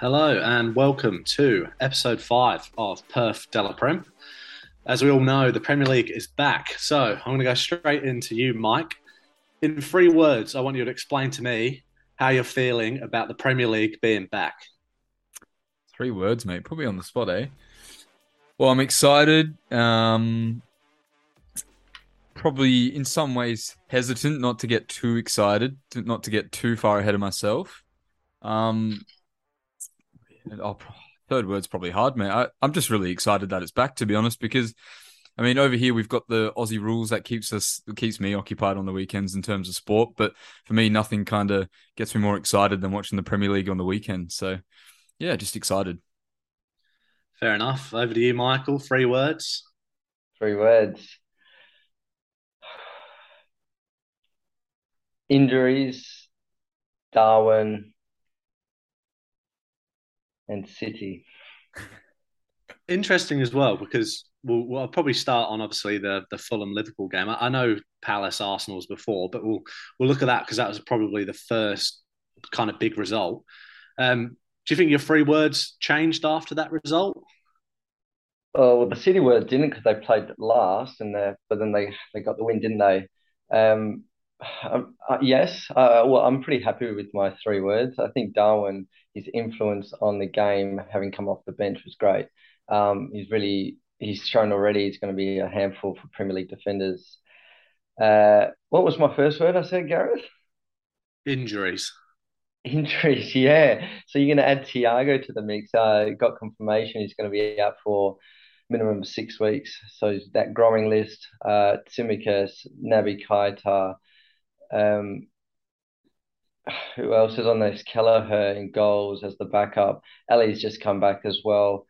Hello and welcome to episode five of Perth de la Prem. As we all know, the Premier League is back. So I'm going to go straight into you, Mike. In three words, I want you to explain to me how you're feeling about the Premier League being back. Three words, mate. Put me on the spot, eh? Well, I'm excited. Um, probably in some ways hesitant not to get too excited, not to get too far ahead of myself. Um, oh, third word's probably hard, man. I, I'm just really excited that it's back, to be honest, because I mean, over here we've got the Aussie rules that keeps us keeps me occupied on the weekends in terms of sport. But for me, nothing kind of gets me more excited than watching the Premier League on the weekend. So, yeah, just excited. Fair enough. Over to you, Michael. Three words. Three words. Injuries, Darwin, and City. Interesting as well because we'll, we'll probably start on obviously the the Fulham Liverpool game. I, I know Palace Arsenal's before, but we'll we'll look at that because that was probably the first kind of big result. Um, do you think your three words changed after that result? Oh, well, the City words didn't because they played last, and but then they they got the win, didn't they? Um, um, uh, yes, uh, well, I'm pretty happy with my three words. I think Darwin, his influence on the game, having come off the bench, was great. Um, he's really he's shown already he's going to be a handful for Premier League defenders. Uh, what was my first word I said, Gareth? Injuries. Injuries, yeah. So you're going to add Thiago to the mix. Uh, got confirmation he's going to be out for minimum of six weeks. So that growing list, uh, Tsimikas, Naby Keita, um, who else is on this? Kelleher in goals as the backup. Ellie's just come back as well.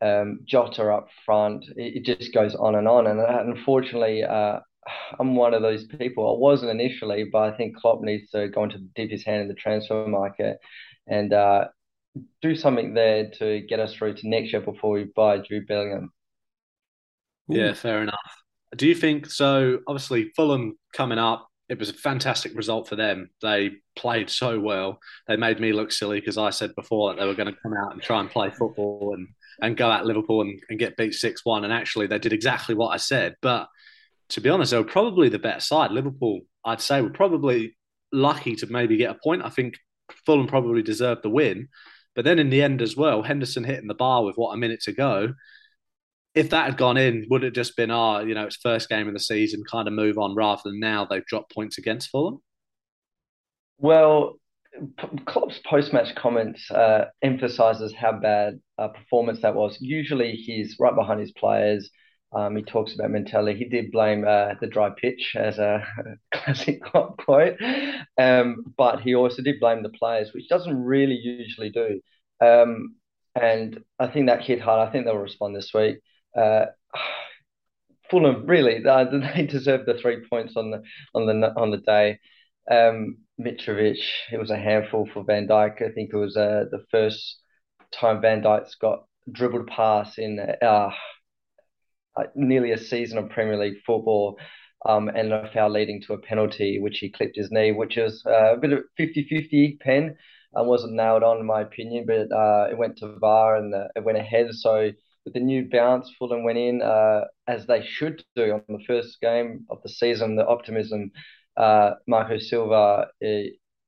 Um, Jota up front. It, it, just goes on and on. And uh, unfortunately, uh, I'm one of those people. I wasn't initially, but I think Klopp needs to go into dip his hand in the transfer market and uh, do something there to get us through to next year before we buy Jude Bellingham. Yeah, fair enough. Do you think so? Obviously, Fulham coming up it was a fantastic result for them. They played so well. They made me look silly because I said before that they were going to come out and try and play football and, and go at Liverpool and, and get beat 6 1. And actually, they did exactly what I said. But to be honest, they were probably the better side. Liverpool, I'd say, were probably lucky to maybe get a point. I think Fulham probably deserved the win. But then in the end as well, Henderson hitting the bar with what a minute to go if that had gone in, would it just been, oh, you know, it's first game of the season, kind of move on, rather than now they've dropped points against Fulham? Well, Klopp's post-match comments uh, emphasises how bad a performance that was. Usually, he's right behind his players. Um, he talks about mentality. He did blame uh, the dry pitch as a classic Klopp quote, um, but he also did blame the players, which doesn't really usually do. Um, and I think that hit hard. I think they'll respond this week uh, Fulham really uh, they deserve the three points on the on the on the day. Um, Mitrovic, it was a handful for Van Dijk. I think it was uh, the first time Van Dijk's got dribbled pass in uh, nearly a season of Premier League football. Um, and a foul leading to a penalty, which he clipped his knee, which is uh, a bit of 50 50 pen. I uh, wasn't nailed on, in my opinion, but uh, it went to VAR and uh, it went ahead. So with the new bounce, Fulham went in uh, as they should do on the first game of the season. The optimism, uh, Marco Silva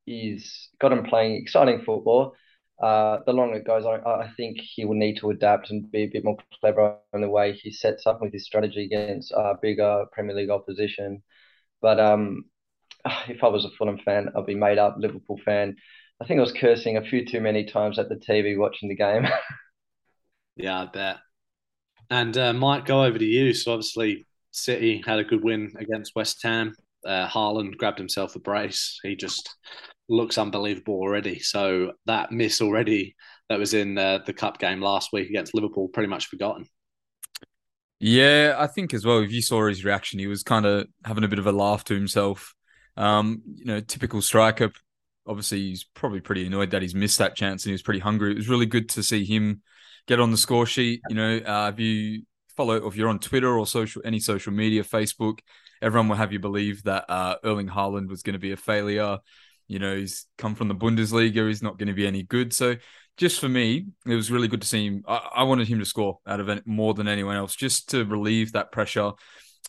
is got him playing exciting football. Uh, the longer it goes, I, I think he will need to adapt and be a bit more clever in the way he sets up with his strategy against uh, bigger Premier League opposition. But um, if I was a Fulham fan, I'd be made up Liverpool fan. I think I was cursing a few too many times at the TV watching the game. yeah, I bet. And uh, Mike, go over to you. So obviously, City had a good win against West Ham. Uh, Haaland grabbed himself a brace. He just looks unbelievable already. So that miss already that was in uh, the cup game last week against Liverpool, pretty much forgotten. Yeah, I think as well. If you saw his reaction, he was kind of having a bit of a laugh to himself. Um, you know, typical striker. Obviously, he's probably pretty annoyed that he's missed that chance, and he was pretty hungry. It was really good to see him get on the score sheet. You know, uh, if you follow, if you're on Twitter or social, any social media, Facebook, everyone will have you believe that uh, Erling Haaland was going to be a failure. You know, he's come from the Bundesliga. He's not going to be any good. So just for me, it was really good to see him. I, I wanted him to score out of it more than anyone else, just to relieve that pressure.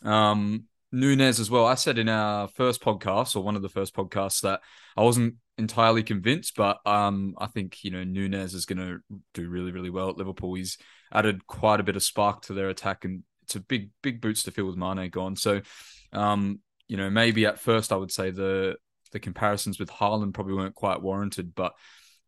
Um, Nunez as well. I said in our first podcast or one of the first podcasts that I wasn't entirely convinced, but um, I think you know Nunez is going to do really, really well at Liverpool. He's added quite a bit of spark to their attack, and it's a big, big boots to fill with Mane gone. So, um, you know, maybe at first I would say the the comparisons with Haaland probably weren't quite warranted, but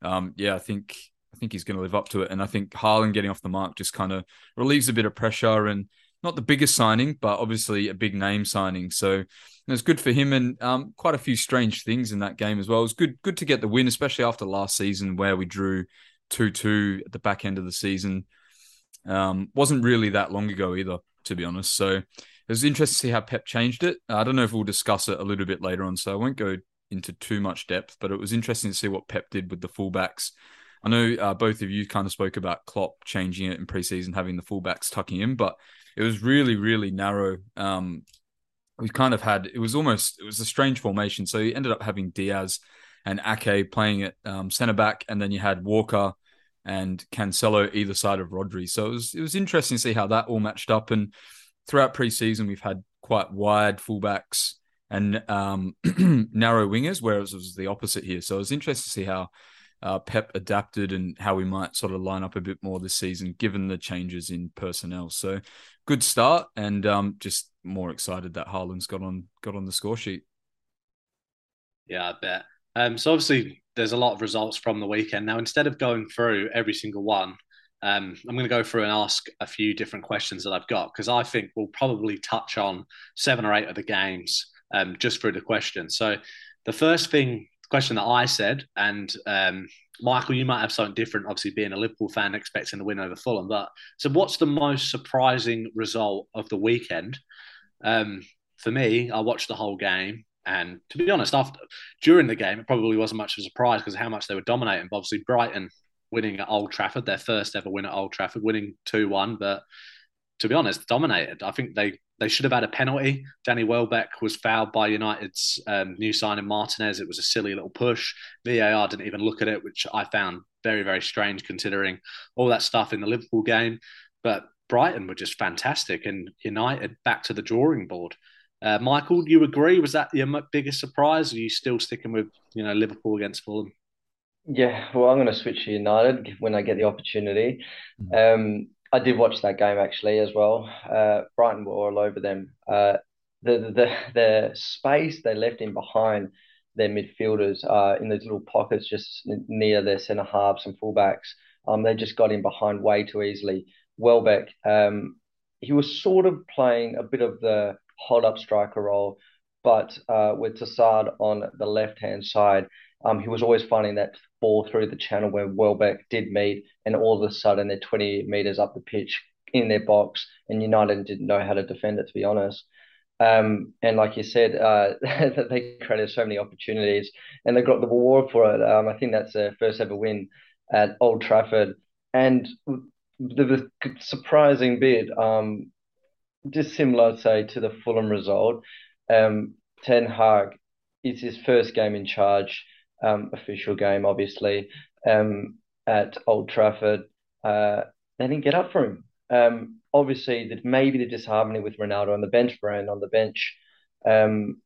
um, yeah, I think I think he's going to live up to it, and I think Haaland getting off the mark just kind of relieves a bit of pressure and not the biggest signing, but obviously a big name signing. So it was good for him, and um, quite a few strange things in that game as well. It was good, good to get the win, especially after last season where we drew two two at the back end of the season. Um, wasn't really that long ago either, to be honest. So it was interesting to see how Pep changed it. I don't know if we'll discuss it a little bit later on, so I won't go into too much depth, but it was interesting to see what Pep did with the fullbacks. I know uh, both of you kind of spoke about Klopp changing it in preseason, having the fullbacks tucking in, but it was really, really narrow. Um, we kind of had it was almost it was a strange formation. So you ended up having Dias and Ake playing at um, centre back, and then you had Walker and Cancelo either side of Rodri. So it was it was interesting to see how that all matched up. And throughout preseason, we've had quite wide fullbacks and um, narrow wingers, whereas it was the opposite here. So it was interesting to see how uh, Pep adapted and how we might sort of line up a bit more this season, given the changes in personnel. So good start, and um, just more excited that Haaland's got on got on the score sheet. Yeah, I bet. Um, so obviously, there's a lot of results from the weekend. Now, instead of going through every single one, um, I'm going to go through and ask a few different questions that I've got because I think we'll probably touch on seven or eight of the games um, just through the questions. So, the first thing question that I said, and um, Michael, you might have something different, obviously being a Liverpool fan, expecting to win over Fulham. But so, what's the most surprising result of the weekend? Um, for me, I watched the whole game, and to be honest, after during the game, it probably wasn't much of a surprise because how much they were dominating. But obviously, Brighton winning at Old Trafford, their first ever win at Old Trafford, winning two one. But to be honest, dominated. I think they they should have had a penalty. Danny Welbeck was fouled by United's um, new signing Martinez. It was a silly little push. VAR didn't even look at it, which I found very, very strange considering all that stuff in the Liverpool game. But Brighton were just fantastic and United back to the drawing board. Uh, Michael, do you agree? Was that your biggest surprise? Or are you still sticking with you know Liverpool against Fulham? Yeah, well, I'm going to switch to United when I get the opportunity. Mm-hmm. Um, I did watch that game actually as well. Uh, Brighton were all over them. Uh, the, the the space they left in behind their midfielders uh, in those little pockets just near their centre halves and fullbacks. Um, they just got in behind way too easily. Welbeck, um, he was sort of playing a bit of the hold up striker role, but uh, with Trossard on the left hand side, um, he was always finding that ball through the channel where Welbeck did meet, and all of a sudden they're 20 meters up the pitch in their box, and United didn't know how to defend it, to be honest. Um, and like you said, uh, they created so many opportunities, and they got the reward for it. Um, I think that's their first ever win at Old Trafford, and the, the surprising bit, um, just similar, I'd say, to the Fulham result. Um, Ten Hag is his first game in charge um, official game, obviously, um, at Old Trafford. Uh, they didn't get up for him. Um, obviously, that maybe the disharmony with Ronaldo on the bench, Brian on the bench, um,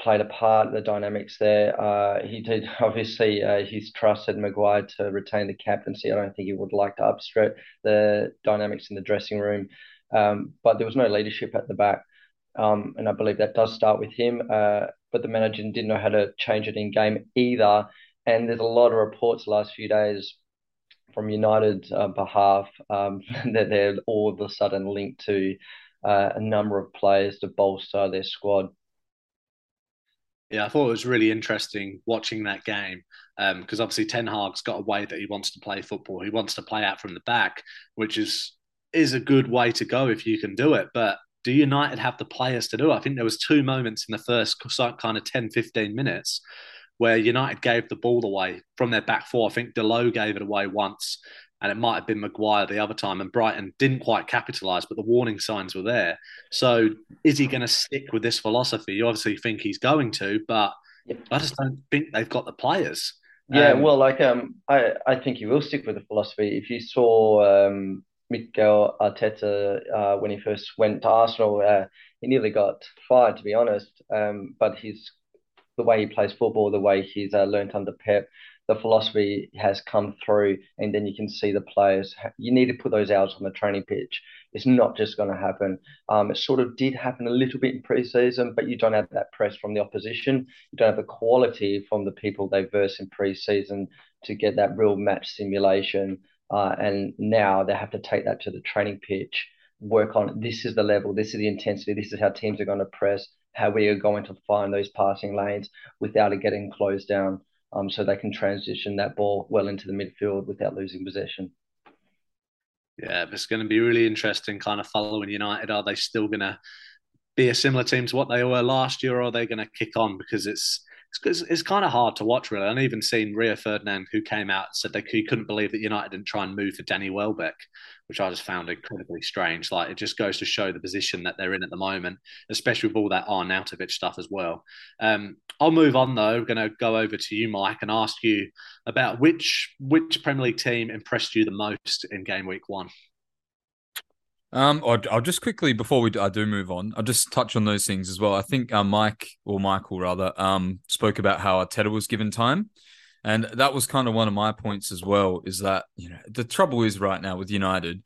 played a part. in The dynamics there. Uh, he did obviously. Uh, he's trusted Maguire to retain the captaincy. I don't think he would like to upset the dynamics in the dressing room. Um, but there was no leadership at the back. Um, and I believe that does start with him. Uh, but the manager didn't know how to change it in game either. And there's a lot of reports the last few days from United's uh, behalf um, that they're all of a sudden linked to uh, a number of players to bolster their squad. Yeah, I thought it was really interesting watching that game because um, obviously Ten Hag's got a way that he wants to play football. He wants to play out from the back, which is is a good way to go if you can do it. But do United have the players to do it? I think there was two moments in the first kind of 10, 15 minutes where United gave the ball away from their back four. I think Dalot gave it away once, and it might have been Maguire the other time, and Brighton didn't quite capitalise, but the warning signs were there. So is he going to stick with this philosophy? You obviously think he's going to, but. I just don't think they've got the players. Yeah, um, well, like um, I I think he will stick with the philosophy. If you saw um, Mikel Arteta uh, when he first went to Arsenal, uh, he nearly got fired, to be honest. Um, but he's the way he plays football, the way he's uh, learned under Pep, the philosophy has come through, and then you can see the players. You need to put those hours on the training pitch. It's not just going to happen. Um, it sort of did happen a little bit in preseason, but you don't have that press from the opposition. You don't have the quality from the people they verse in preseason to get that real match simulation. Uh, and now they have to take that to the training pitch, work on this is the level, this is the intensity, this is how teams are going to press, how we are going to find those passing lanes without it getting closed down. Um, so they can transition that ball well into the midfield without losing possession. Yeah, it's going to be really interesting kind of following United. Are they still going to be a similar team to what they were last year, or are they going to kick on? Because it's it's, it's kind of hard to watch, really. I've even seen Rio Ferdinand, who came out said that he couldn't believe that United didn't try and move for Danny Welbeck, which I just found incredibly strange. Like, it just goes to show the position that they're in at the moment, especially with all that Arnautovic stuff as well. Um, I'll move on, though. We're going to go over to you, Mike, and ask you about which which Premier League team impressed you the most in game week one. Um, I'll, I'll, just quickly before we do, I do move on, I'll just touch on those things as well. I think uh, Mike or Michael rather um spoke about how Arteta was given time, and that was kind of one of my points as well. Is that you know the trouble is right now with United,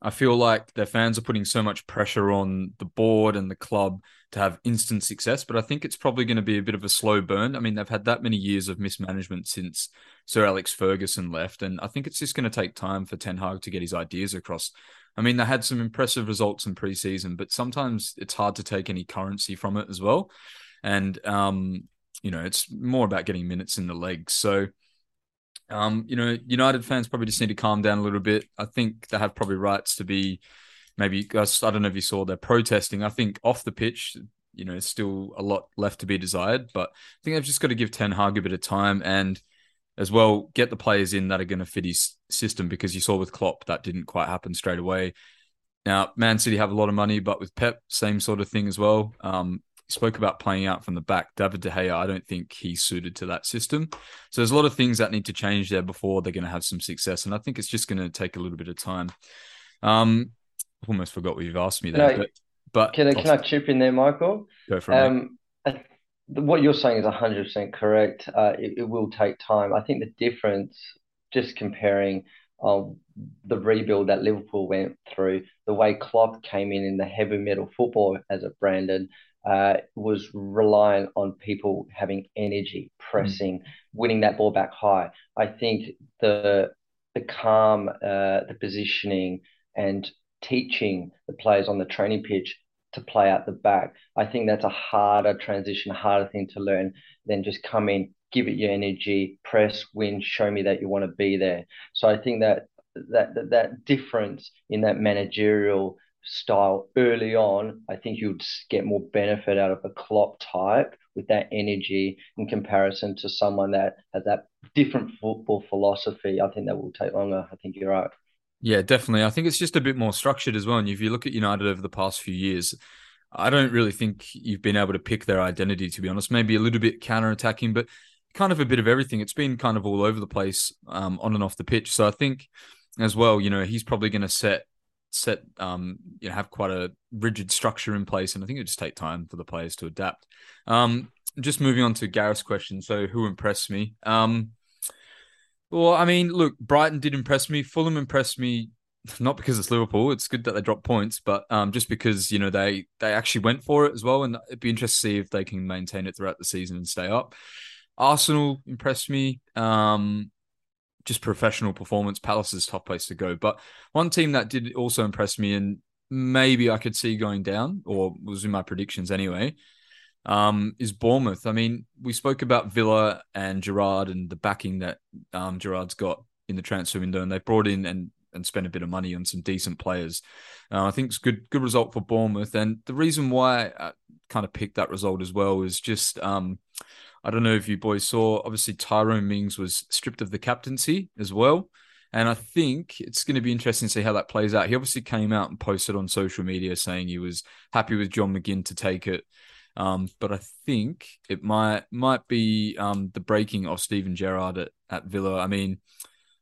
I feel like their fans are putting so much pressure on the board and the club to have instant success, but I think it's probably going to be a bit of a slow burn. I mean, they've had that many years of mismanagement since Sir Alex Ferguson left, and I think it's just going to take time for Ten Hag to get his ideas across I mean, they had some impressive results in preseason, but sometimes it's hard to take any currency from it as well. And, um, you know, it's more about getting minutes in the legs. So, um, you know, United fans probably just need to calm down a little bit. I think they have probably rights to be maybe, I don't know if you saw they're protesting. I think off the pitch, you know, still a lot left to be desired, but I think they've just got to give Ten Hag a bit of time and as well get the players in that are going to fit his system because you saw with Klopp that didn't quite happen straight away. Now, Man City have a lot of money, but with Pep, same sort of thing as well. Um, spoke about playing out from the back. David De Gea, I don't think he's suited to that system. So there's a lot of things that need to change there before they're going to have some success. And I think it's just going to take a little bit of time. Um, almost forgot what you've asked me there. No, but, but can I, can I chip in there, Michael? Go for it. Um, what you're saying is 100% correct. Uh, it, it, will take time. I think the difference, just comparing um, the rebuild that Liverpool went through, the way Klopp came in in the heavy metal football as it branded, uh, was relying on people having energy, pressing, mm. winning that ball back high. I think the the calm, uh, the positioning, and teaching the players on the training pitch to play out the back. I think that's a harder transition, harder thing to learn than just come in, give it your energy, press, win, show me that you want to be there. So I think that that that, that difference in that managerial style early on, I think you'd get more benefit out of a Klopp type with that energy in comparison to someone that has that different football philosophy. I think that will take longer. I think you're right. Yeah, definitely. I think it's just a bit more structured as well. And if you look at United over the past few years, I don't really think you've been able to pick their identity, to be honest. Maybe a little bit counter attacking, but kind of a bit of everything. It's been kind of all over the place um, on and off the pitch. So I think as well, you know, he's probably going to set set um you know have quite a rigid structure in place and i think it just take time for the players to adapt um just moving on to gareth's question so who impressed me um well, I mean, look, Brighton did impress me. Fulham impressed me, not because it's Liverpool. It's good that they dropped points, but um, just because you know they they actually went for it as well, and it'd be interesting to see if they can maintain it throughout the season and stay up. Arsenal impressed me. Um, just professional performance. Palace is top place to go, but one team that did also impress me, and maybe I could see going down, or was in my predictions anyway, um, is Bournemouth. I mean, we spoke about Villa and Gerrard and the backing that um, Gerrard's got in the transfer window, and they brought in and and spent a bit of money on some decent players. Uh, I think it's good good result for Bournemouth, and the reason why I kind of picked that result as well is just um, I don't know if you boys saw. Obviously, Tyrone Mings was stripped of the captaincy as well. And I think it's going to be interesting to see how that plays out. He obviously came out and posted on social media saying he was happy with John McGinn to take it Um, but I think it might might be um, the breaking of Steven Gerrard at, at Villa. I mean,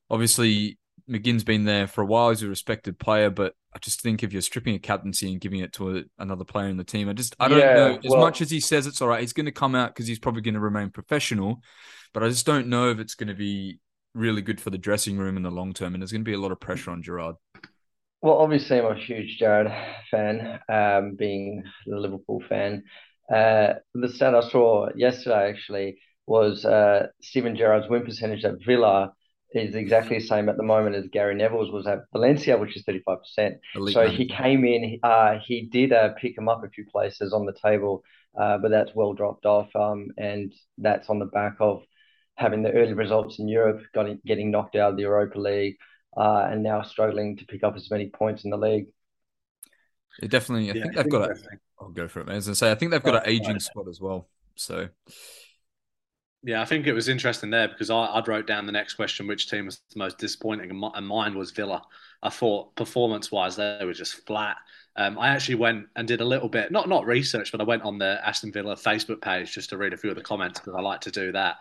obviously McGinn's been there for a while. He's a respected player, but I just think if you're stripping a captaincy and giving it to a, another player in the team, I just I don't yeah, know. As well, much as he says it's all right, he's going to come out because he's probably going to remain professional, but I just don't know if it's going to be really good for the dressing room in the long term, and there's going to be a lot of pressure on Gerrard. Well, obviously, I'm a huge Gerrard fan, um, being a Liverpool fan. Uh, the stat I saw yesterday actually was uh, Steven Gerrard's win percentage at Villa is exactly the same at the moment as Gary Neville's was at Valencia, which is 35%. so he came in, uh, he did uh, pick him up a few places on the table, uh, but that's well dropped off. Um, and that's on the back of having the early results in Europe, got, getting knocked out of the Europa League, uh, and now struggling to pick up as many points in the league. It definitely, I yeah, think they've got a. I'll go for it, man. As I say, I think they've got an aging right. squad as well. So, yeah, I think it was interesting there because I, I wrote down the next question, which team was the most disappointing, and mine was Villa. I thought performance-wise, they were just flat. Um, I actually went and did a little bit, not not research, but I went on the Aston Villa Facebook page just to read a few of the comments because I like to do that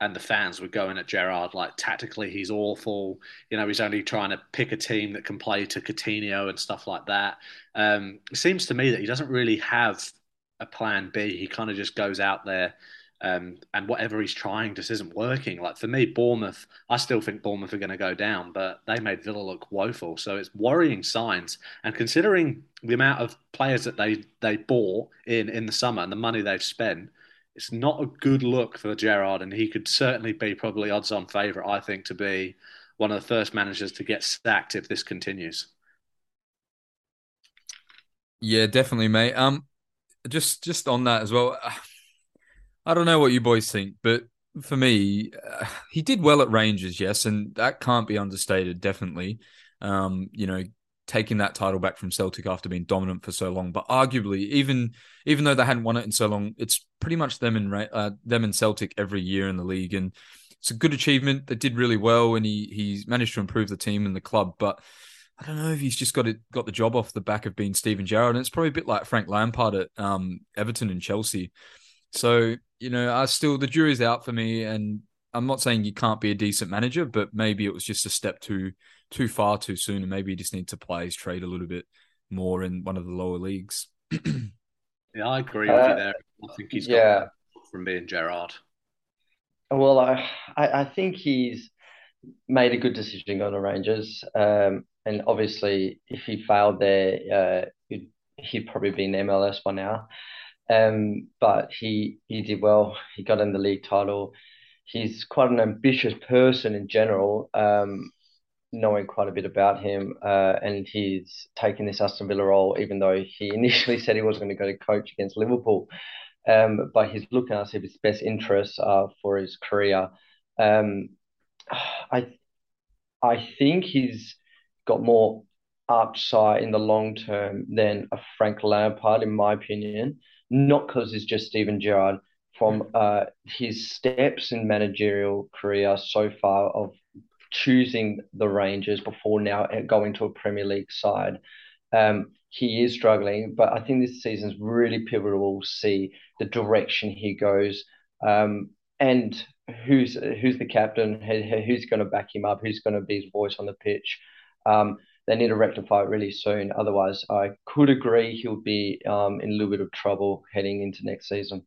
and the fans were going at Gerrard like tactically he's awful. You know, he's only trying to pick a team that can play to Coutinho and stuff like that. Um, it seems to me that he doesn't really have a plan B. He kind of just goes out there. Um, and whatever he's trying just isn't working. Like for me, Bournemouth, I still think Bournemouth are going to go down, but they made Villa look woeful. So it's worrying signs. And considering the amount of players that they they bought in in the summer and the money they've spent, it's not a good look for Gerrard, and he could certainly be probably odds-on favourite, I think, to be one of the first managers to get sacked if this continues. Yeah, definitely, mate. Um, just just on that as well. I don't know what you boys think, but for me, uh, he did well at Rangers, yes, and that can't be understated. Definitely, um, you know, taking that title back from Celtic after being dominant for so long. But arguably, even even though they hadn't won it in so long, it's pretty much them and uh, them and Celtic every year in the league, and it's a good achievement. They did really well, and he he's managed to improve the team and the club. But I don't know if he's just got it got the job off the back of being Steven Gerrard, and it's probably a bit like Frank Lampard at um, Everton and Chelsea. So you know, I still the jury's out for me, and I'm not saying you can't be a decent manager, but maybe it was just a step too too far too soon, and maybe you just need to play his trade a little bit more in one of the lower leagues. yeah, I agree with uh, you there. I think he's yeah. from being Gerrard. Well, I, I think he's made a good decision on the Rangers, um, and obviously, if he failed there, uh, he'd, he'd probably be in MLS by now. Um, but he he did well. He got in the league title. He's quite an ambitious person in general. Um, knowing quite a bit about him, uh, and he's taken this Aston Villa role, even though he initially said he wasn't going to go to coach against Liverpool. Um, but he's looking at his best interests uh, for his career. Um, I I think he's got more upside in the long term than a Frank Lampard, in my opinion. Not because it's just Steven Gerrard. From uh, his steps in managerial career so far of choosing the Rangers before now going to a Premier League side. Um, he is struggling, but I think this season is really pivotal to see the direction he goes um, and who's who's the captain, who's going to back him up, who's going to be his voice on the pitch. Um, they need to rectify it really soon. Otherwise, I could agree he'll be um, in a little bit of trouble heading into next season.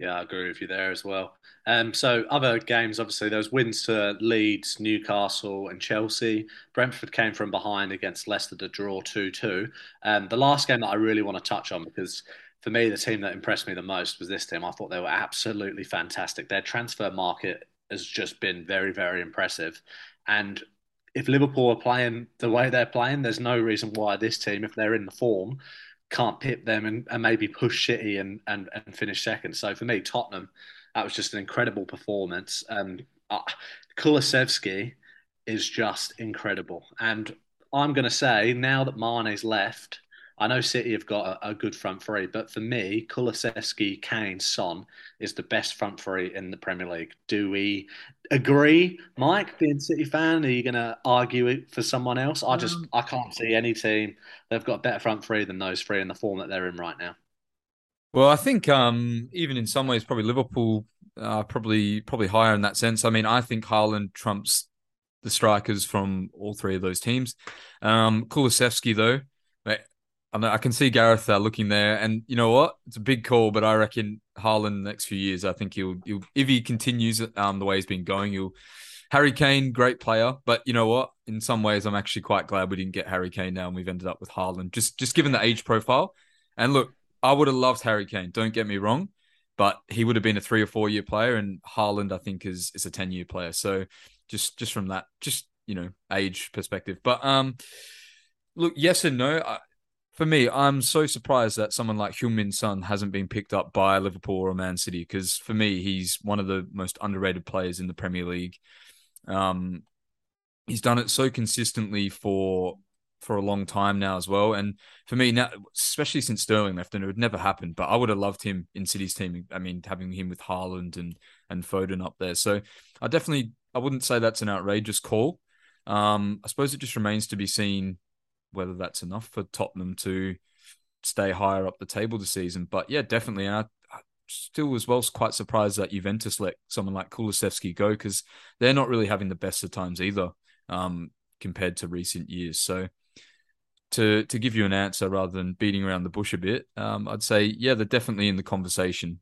Yeah, I agree with you there as well. Um, so other games, obviously, those wins to Leeds, Newcastle, and Chelsea. Brentford came from behind against Leicester to draw two-two. Um, the last game that I really want to touch on because for me, the team that impressed me the most was this team. I thought they were absolutely fantastic. Their transfer market has just been very, very impressive. And if Liverpool are playing the way they're playing, there's no reason why this team, if they're in the form, can't pip them and, and maybe push City and, and, and finish second. So for me, Tottenham, that was just an incredible performance. Um, uh, is just incredible. And I'm going to say, now that Mane's left, I know City have got a, a, good front three, but for me, Kulusevski, Kane, Son is the best front three in the Premier League. Do we agree, Mike? Being City fan, are you going to argue it for someone else? I just um, I can't see any team they've got a better front three than those three in the form that they're in right now. Well, I think um, even in some ways, probably Liverpool uh, probably probably higher in that sense. I mean, I think Haaland trumps the strikers from all three of those teams. Um, Kulusevski, though, I can see Gareth uh, looking there, and you know what? It's a big call, but I reckon Haaland the next few years, I think he'll, he'll if he continues um, the way he's been going, he'll. Harry Kane, great player, but you know what? In some ways, I'm actually quite glad we didn't get Harry Kane now, and we've ended up with Haaland. Just just given the age profile, and look, I would have loved Harry Kane. Don't get me wrong, but he would have been a three or four year player, and Haaland, I think, is is a ten year player. So just just from that, just you know, age perspective. But um, look, yes and no. I, for me, I'm so surprised that someone like Heung-min Son hasn't been picked up by Liverpool or Man City because for me, he's one of the most underrated players in the Premier League. Um, he's done it so consistently for for a long time now as well. And for me now, especially since Sterling left, and it would never happen, but I would have loved him in City's team. I mean, having him with Haaland and and Foden up there. So I definitely I wouldn't say that's an outrageous call. Um, I suppose it just remains to be seen whether that's enough for Tottenham to stay higher up the table this season. But yeah, definitely. And I, I still as well quite surprised that Juventus let someone like Kulusevski go because they're not really having the best of times either um, compared to recent years. So to to give you an answer rather than beating around the bush a bit, um, I'd say yeah, they're definitely in the conversation.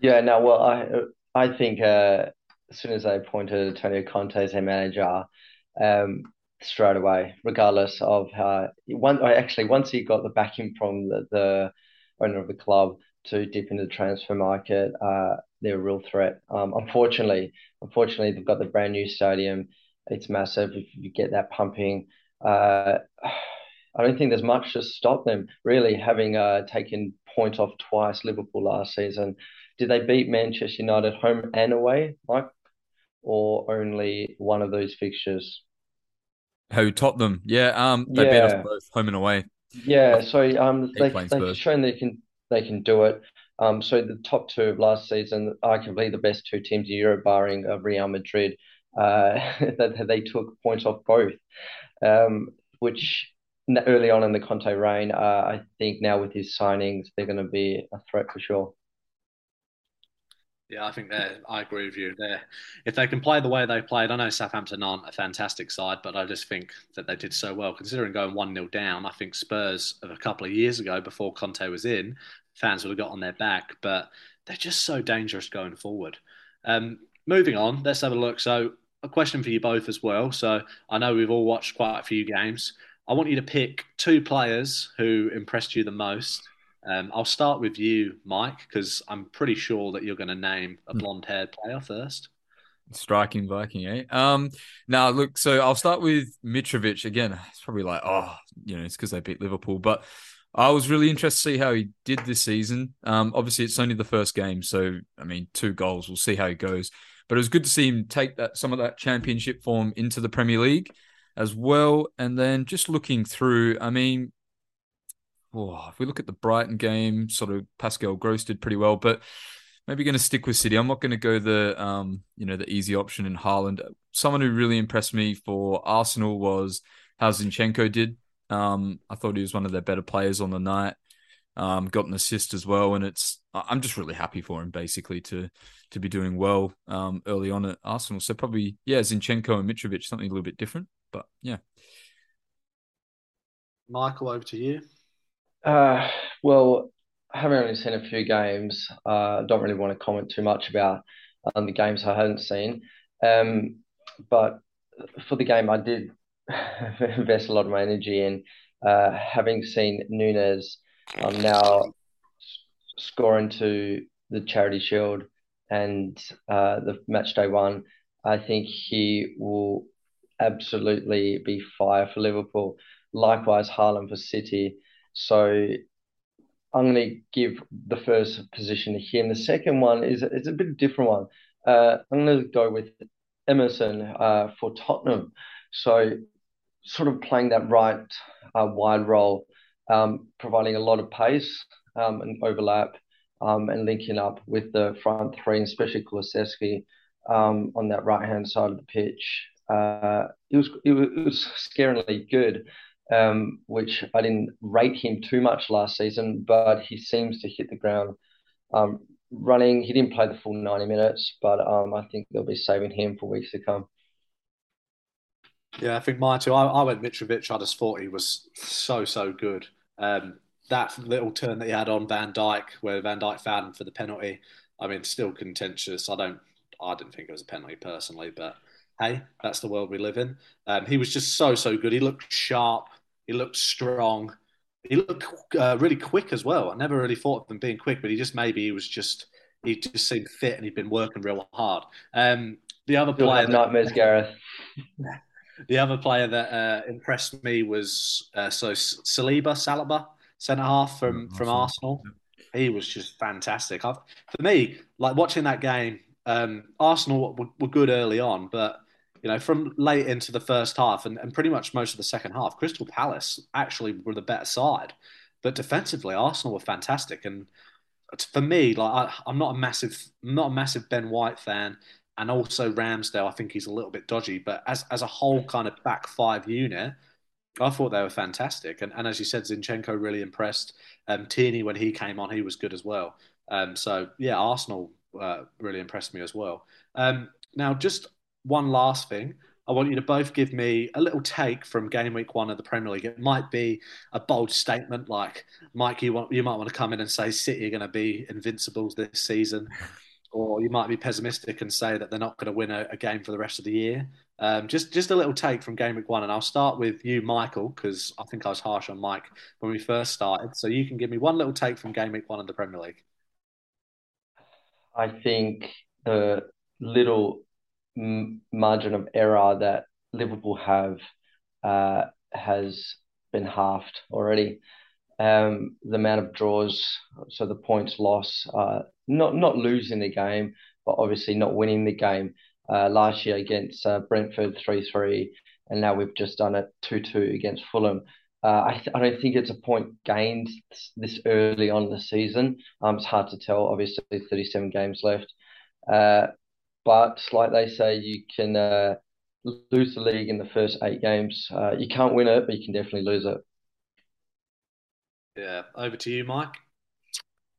Yeah, no, well, I I think uh, as soon as I appointed Antonio Conte as their manager, um, straight away, regardless of how. One, actually, once he got the backing from the, the owner of the club to dip into the transfer market, uh, they're a real threat. Um, unfortunately, unfortunately, they've got the brand new stadium. It's massive. If you get that pumping, uh, I don't think there's much to stop them. Really, having uh, taken point off twice Liverpool last season, did they beat Manchester United home and away, Mike, or only one of those fixtures? Who Tottenham? Yeah, um, they yeah. beat us both home and away. Yeah, so um, they they've shown they can they can do it. Um, so the top two of last season, arguably the best two teams in Europe, barring uh, Real Madrid, uh, that they took points off both, um, which early on in the Conte reign, uh, I think now with his signings, they're going to be a threat for sure. Yeah, I think they I agree with you there. If they can play the way they played, I know Southampton aren't a fantastic side, but I just think that they did so well. Considering going 1 0 down, I think Spurs of a couple of years ago, before Conte was in, fans would have got on their back, but they're just so dangerous going forward. Um, moving on, let's have a look. So, a question for you both as well. So, I know we've all watched quite a few games. I want you to pick two players who impressed you the most um, I'll start with you, Mike, because I'm pretty sure that you're going to name a hmm. blonde-haired player first. Striking Viking, eh? Um, now look, so I'll start with Mitrovic again. It's probably like, oh, you know, it's because they beat Liverpool, but I was really interested to see how he did this season. Um, obviously it's only the first game, so I mean, two goals. We'll see how he goes. But it was good to see him take that some of that championship form into the Premier League as well. And then just looking through, I mean, oh, if we look at the Brighton game, sort of Pascal Gross did pretty well, but maybe going to stick with City. I'm not going to go the um, you know, the easy option in Haaland. Someone who really impressed me for Arsenal was how Zinchenko did. Um, I thought he was one of their better players on the night. Um, got an assist as well, and it's I'm just really happy for him basically to to be doing well um, early on at Arsenal. So probably yeah, Zinchenko and Mitrovic something a little bit different, but yeah. Michael, over to you. Uh, well, having only seen a few games, uh, don't really want to comment too much about um, the games I hadn't seen. Um, but for the game, I did invest a lot of my energy in. Uh, having seen Nunez um, now score into the Charity Shield and uh, the match day one, I think he will absolutely be fire for Liverpool. Likewise, Haaland for City. So I'm going to give the first position to him. The second one is it's a bit different one. Uh, I'm going to go with Emerson uh, for Tottenham. So sort of playing that right uh, wide role, um, providing a lot of pace um, and overlap, um, and linking up with the front three, especially Kulusevski um, on that right hand side of the pitch. Uh, it was it was, it was scarily good. Um, which I didn't rate him too much last season, but he seems to hit the ground um, running. He didn't play the full 90 minutes, but um, I think they'll be saving him for weeks to come. Yeah, I think mine too. I, I went Mitrovic. I just thought he was so, so good. Um, that little turn that he had on Van Dijk, where Van Dijk found him for the penalty, I mean, still contentious. I don't, I didn't think it was a penalty personally, but hey, that's the world we live in. Um, he was just so, so good. He looked sharp. He looked strong. He looked uh, really quick as well. I never really thought of him being quick, but he just maybe he was just he just seemed fit and he'd been working real hard. Um, the other player, that, nightmares, Gareth. The other player that uh, impressed me was uh, so Saliba, Saliba, centre half from from Arsenal. He was just fantastic. I've, for me, like watching that game, um, Arsenal were, were, good early on, but you know from late into the first half and, and pretty much most of the second half, Crystal Palace actually were the better side. But defensively, Arsenal were fantastic. And for me, like I, I'm not a massive, not a massive Ben White fan and also Ramsdale. I think he's a little bit dodgy, but as as a whole kind of back five unit, I thought they were fantastic. And, and as you said, Zinchenko really impressed. Um, Tierney when he came on, he was good as well. Um, so yeah, Arsenal uh, really impressed me as well. Um, now, just one last thing. I want you to both give me a little take from game week one of the Premier League. It might be a bold statement, like Mike, you want you might want to come in and say City are going to be invincibles this season or you might be pessimistic and say that they're not going to win a, a game for the rest of the year. Um, just just a little take from game week one, and I'll start with you, Michael, because I think I was harsh on Mike when we first started. So you can give me one little take from game week one of the Premier League. I think the little margin of error that Liverpool have uh, has been halved already. Um, the amount of draws, so the points loss, uh, not not losing the game, but obviously not winning the game. Uh, last year against uh, Brentford three three, and now we've just done it two two against Fulham. Uh, I, th- I don't think it's a point gained this early on the season. Um, it's hard to tell. Obviously, 37 games left. Uh, but like they say, you can uh, lose the league in the first eight games. Uh, you can't win it, but you can definitely lose it. Yeah, over to you, Mike.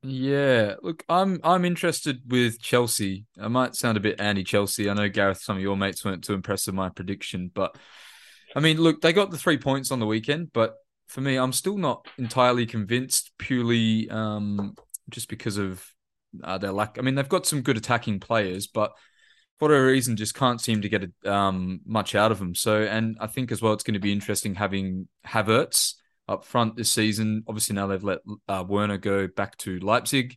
Yeah, look, I'm I'm interested with Chelsea. I might sound a bit anti-Chelsea. I know Gareth, some of your mates weren't too impressed with my prediction, but I mean, look, they got the three points on the weekend, but for me, I'm still not entirely convinced. Purely um, just because of uh, their lack. I mean, they've got some good attacking players, but for whatever reason, just can't seem to get um, much out of them. So, and I think as well, it's going to be interesting having Havertz up front this season. Obviously, now they've let uh, Werner go back to Leipzig.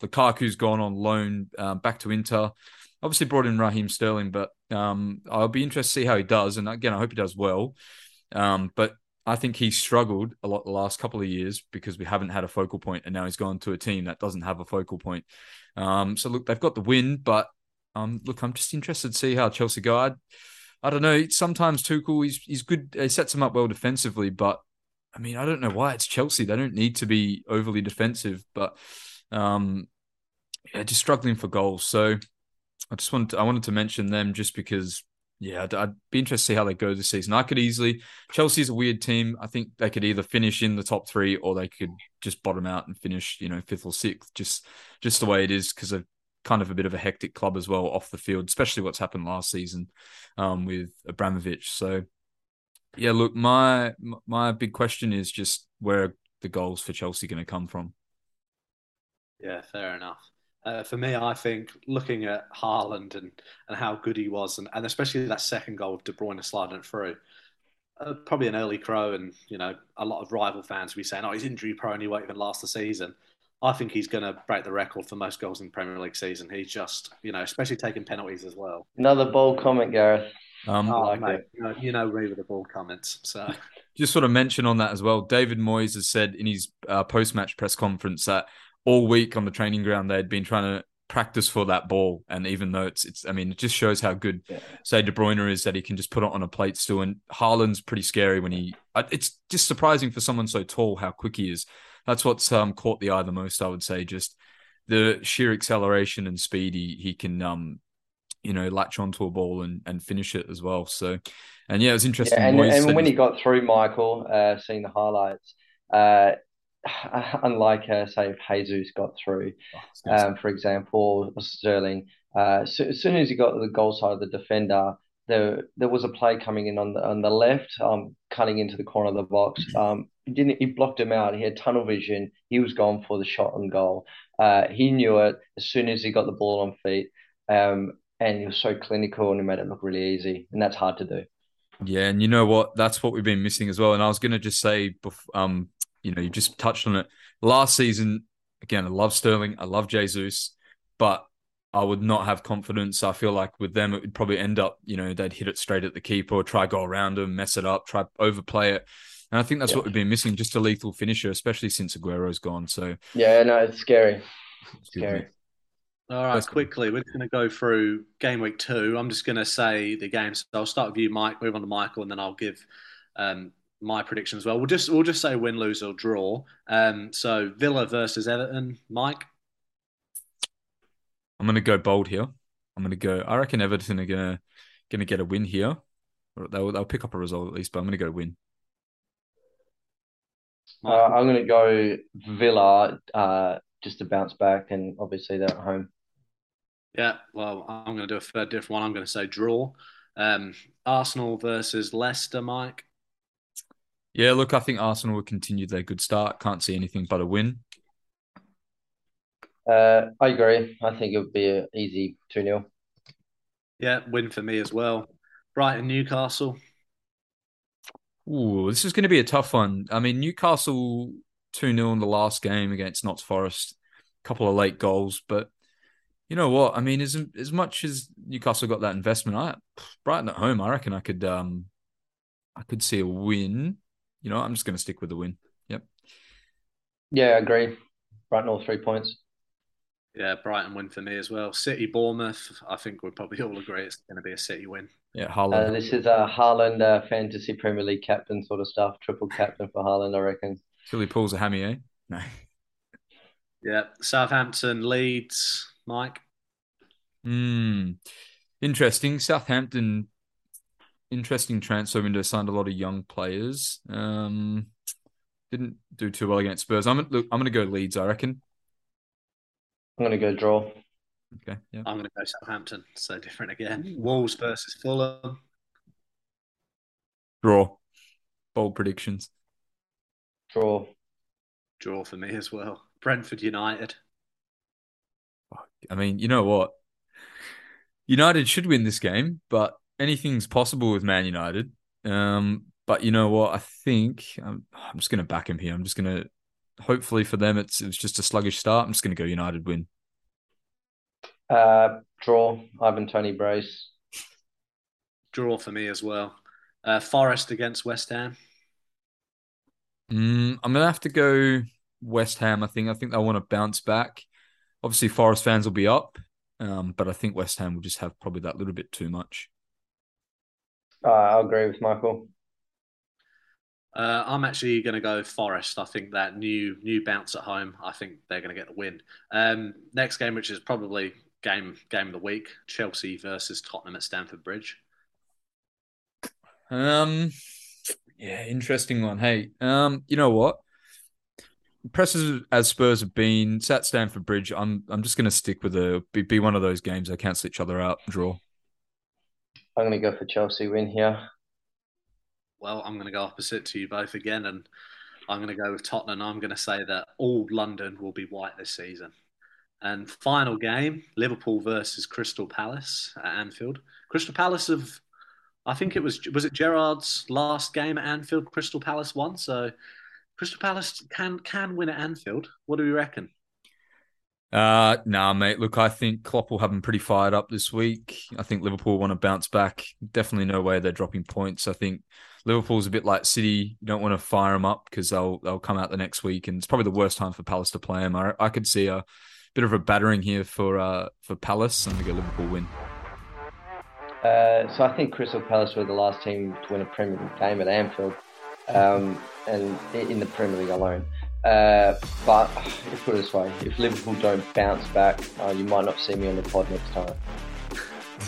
Lukaku's gone on loan uh, back to Inter. Obviously, brought in Raheem Sterling, but um, I'll be interested to see how he does. And again, I hope he does well. Um, but I think he struggled a lot the last couple of years because we haven't had a focal point, and now he's gone to a team that doesn't have a focal point. Um, so look, they've got the win, but um, look, I'm just interested to see how Chelsea go. I, I don't know. Sometimes Tuchel, he's he's good. He sets them up well defensively, but I mean, I don't know why it's Chelsea. They don't need to be overly defensive, but um, yeah, just struggling for goals. So I just wanted to, I wanted to mention them just because yeah, I'd, I'd, be interested to see how they go this season. I could easily Chelsea's a weird team. I think they could either finish in the top three or they could just bottom out and finish, you know, fifth or sixth. Just just the way it is because they're kind of a bit of a hectic club as well off the field, especially what's happened last season um, with Abramovich. So yeah, look, my my big question is just where the goals for Chelsea going to come from. Yeah, fair enough. Uh, for me, I think looking at Haaland and, and how good he was, and, and especially that second goal of De Bruyne sliding through, uh, probably an early crow, and you know a lot of rival fans will be saying, "Oh, he's injury prone; he won't even last the season." I think he's going to break the record for most goals in Premier League season. He's just, you know, especially taking penalties as well. Another bold comment, Gareth. Um, oh, like mate, you know, you know me with the ball comments. So just sort of mention on that as well. David Moyes has said in his uh, post-match press conference that all week on the training ground they had been trying to practice for that ball, and even though it's it's, I mean, it just shows how good yeah. say De Bruyne is that he can just put it on a plate still. And Haaland's pretty scary when he. It's just surprising for someone so tall how quick he is. That's what's um, caught the eye the most, I would say. Just the sheer acceleration and speed he, he can um you know, latch onto a ball and, and finish it as well. So, and yeah, it was interesting. Yeah, and, and when he got through, Michael, uh, seeing the highlights, uh, unlike uh, say if Jesus got through, oh, um, for example, Sterling, uh, so, as soon as he got to the goal side of the defender, there there was a play coming in on the on the left, um, cutting into the corner of the box. Um, he didn't he blocked him out. He had tunnel vision. He was going for the shot and goal. Uh, he knew it as soon as he got the ball on feet. Um, and he was so clinical and he made it look really easy, and that's hard to do. Yeah, and you know what? That's what we've been missing as well. And I was going to just say, um, you know, you just touched on it. Last season, again, I love Sterling, I love Jesus, but I would not have confidence. I feel like with them, it would probably end up, you know, they'd hit it straight at the keeper, try go around him, mess it up, try overplay it. And I think that's what we've been missing, just a lethal finisher, especially since Aguero's gone. So yeah, no, it's scary. It's scary. All right, quickly, we're going to go through game week two. I'm just going to say the games. So I'll start with you, Mike. Move on to Michael, and then I'll give um, my prediction as well. We'll just we'll just say win, lose, or draw. Um, so Villa versus Everton, Mike. I'm going to go bold here. I'm going to go. I reckon Everton are going to going to get a win here. They'll they'll pick up a result at least, but I'm going to go win. Uh, I'm going to go Villa uh, just to bounce back, and obviously they're at home. Yeah, well, I'm going to do a third different one. I'm going to say draw. Um, Arsenal versus Leicester, Mike. Yeah, look, I think Arsenal will continue their good start. Can't see anything but a win. Uh, I agree. I think it would be an easy 2 0. Yeah, win for me as well. Brighton, Newcastle. Ooh, this is going to be a tough one. I mean, Newcastle 2 0 in the last game against Notts Forest, a couple of late goals. But you know what? I mean, as, as much as Newcastle got that investment, I Brighton at home, I reckon I could um I could see a win. You know, I'm just going to stick with the win. Yep. Yeah, I agree. Brighton all three points. Yeah, Brighton win for me as well. City, Bournemouth. I think we probably all agree it's going to be a City win. Yeah, Haaland. Uh, this is a Haaland uh, fantasy Premier League captain sort of stuff. Triple captain for Haaland, I reckon. Till he pulls a hammy, eh? No. Yeah, Southampton, Leeds, Mike. Hmm. Interesting. Southampton, interesting transfer window. Signed a lot of young players. Um, didn't do too well against Spurs. I'm look. I'm going to go Leeds. I reckon. I'm going to go draw. Okay. Yeah. I'm going to go Southampton. So different again. Wolves versus Fulham. Draw. Bold predictions. Draw. Draw for me as well. Brentford United. I mean, you know what? United should win this game, but anything's possible with Man United. Um, but you know what? I think I'm, I'm just going to back him here. I'm just going to, hopefully for them, it's it's just a sluggish start. I'm just going to go United win. Uh, draw. Ivan Toney brace. Draw for me as well. Uh, Forest against West Ham. Mm, I'm gonna have to go West Ham. I think. I think they want to bounce back. Obviously, Forest fans will be up, um, but I think West Ham will just have probably that little bit too much. Uh, I agree with Michael. Uh, I'm actually going to go Forest. I think that new new bounce at home. I think they're going to get the win. Um, next game, which is probably game game of the week, Chelsea versus Tottenham at Stamford Bridge. Um, yeah, interesting one. Hey, um, you know what? Impressive as Spurs have been, sat Stamford Bridge. I'm I'm just going to stick with a be, be one of those games they cancel each other out. Draw. I'm going to go for Chelsea win here. Well, I'm going to go opposite to you both again, and I'm going to go with Tottenham. I'm going to say that all London will be white this season. And final game, Liverpool versus Crystal Palace at Anfield. Crystal Palace have I think it was was it Gerrard's last game at Anfield. Crystal Palace won, so Crystal Palace can can win at Anfield. What do we reckon? Uh, nah, mate. Look, I think Klopp will have them pretty fired up this week. I think Liverpool want to bounce back. Definitely no way they're dropping points. I think Liverpool's a bit like City. You don't want to fire them up because they'll they'll come out the next week, and it's probably the worst time for Palace to play them. I, I could see a bit of a battering here for uh for Palace. I'm gonna go Liverpool win. Uh, so I think Crystal Palace were the last team to win a Premier League game at Anfield, um, and in the Premier League alone. Uh, but put it this way: if Liverpool don't bounce back, uh, you might not see me on the pod next time.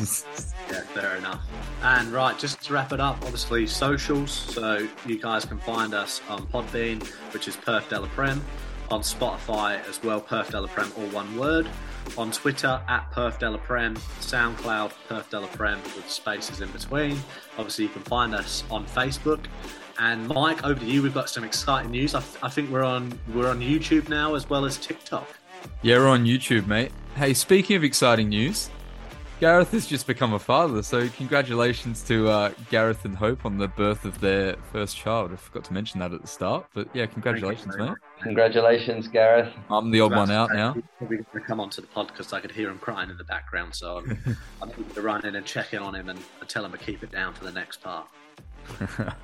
Yeah, fair enough. And right, just to wrap it up, obviously socials. So you guys can find us on Podbean, which is Perth Della Prem, on Spotify as well, Perth Della Prem, all one word. On Twitter at Perth Della Prem, SoundCloud Perth Della Prem with spaces in between. Obviously, you can find us on Facebook. And Mike, over to you. We've got some exciting news. I, th- I think we're on we're on YouTube now as well as TikTok. Yeah, we're on YouTube, mate. Hey, speaking of exciting news, Gareth has just become a father, so congratulations to uh, Gareth and Hope on the birth of their first child. I forgot to mention that at the start, but yeah, congratulations, mate. Congratulations, Gareth. I'm the odd one out now. Probably going to come onto the pod because I could hear him crying in the background, so I'm, I'm going to run in and check in on him and, and tell him to keep it down for the next part.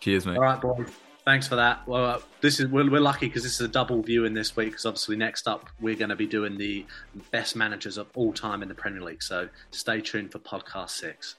Cheers, mate. All right, boys. Thanks for that. Well, uh, this is we're, we're lucky because this is a double viewing this week. Because obviously, next up we're going to be doing the best managers of all time in the Premier League. So stay tuned for podcast six.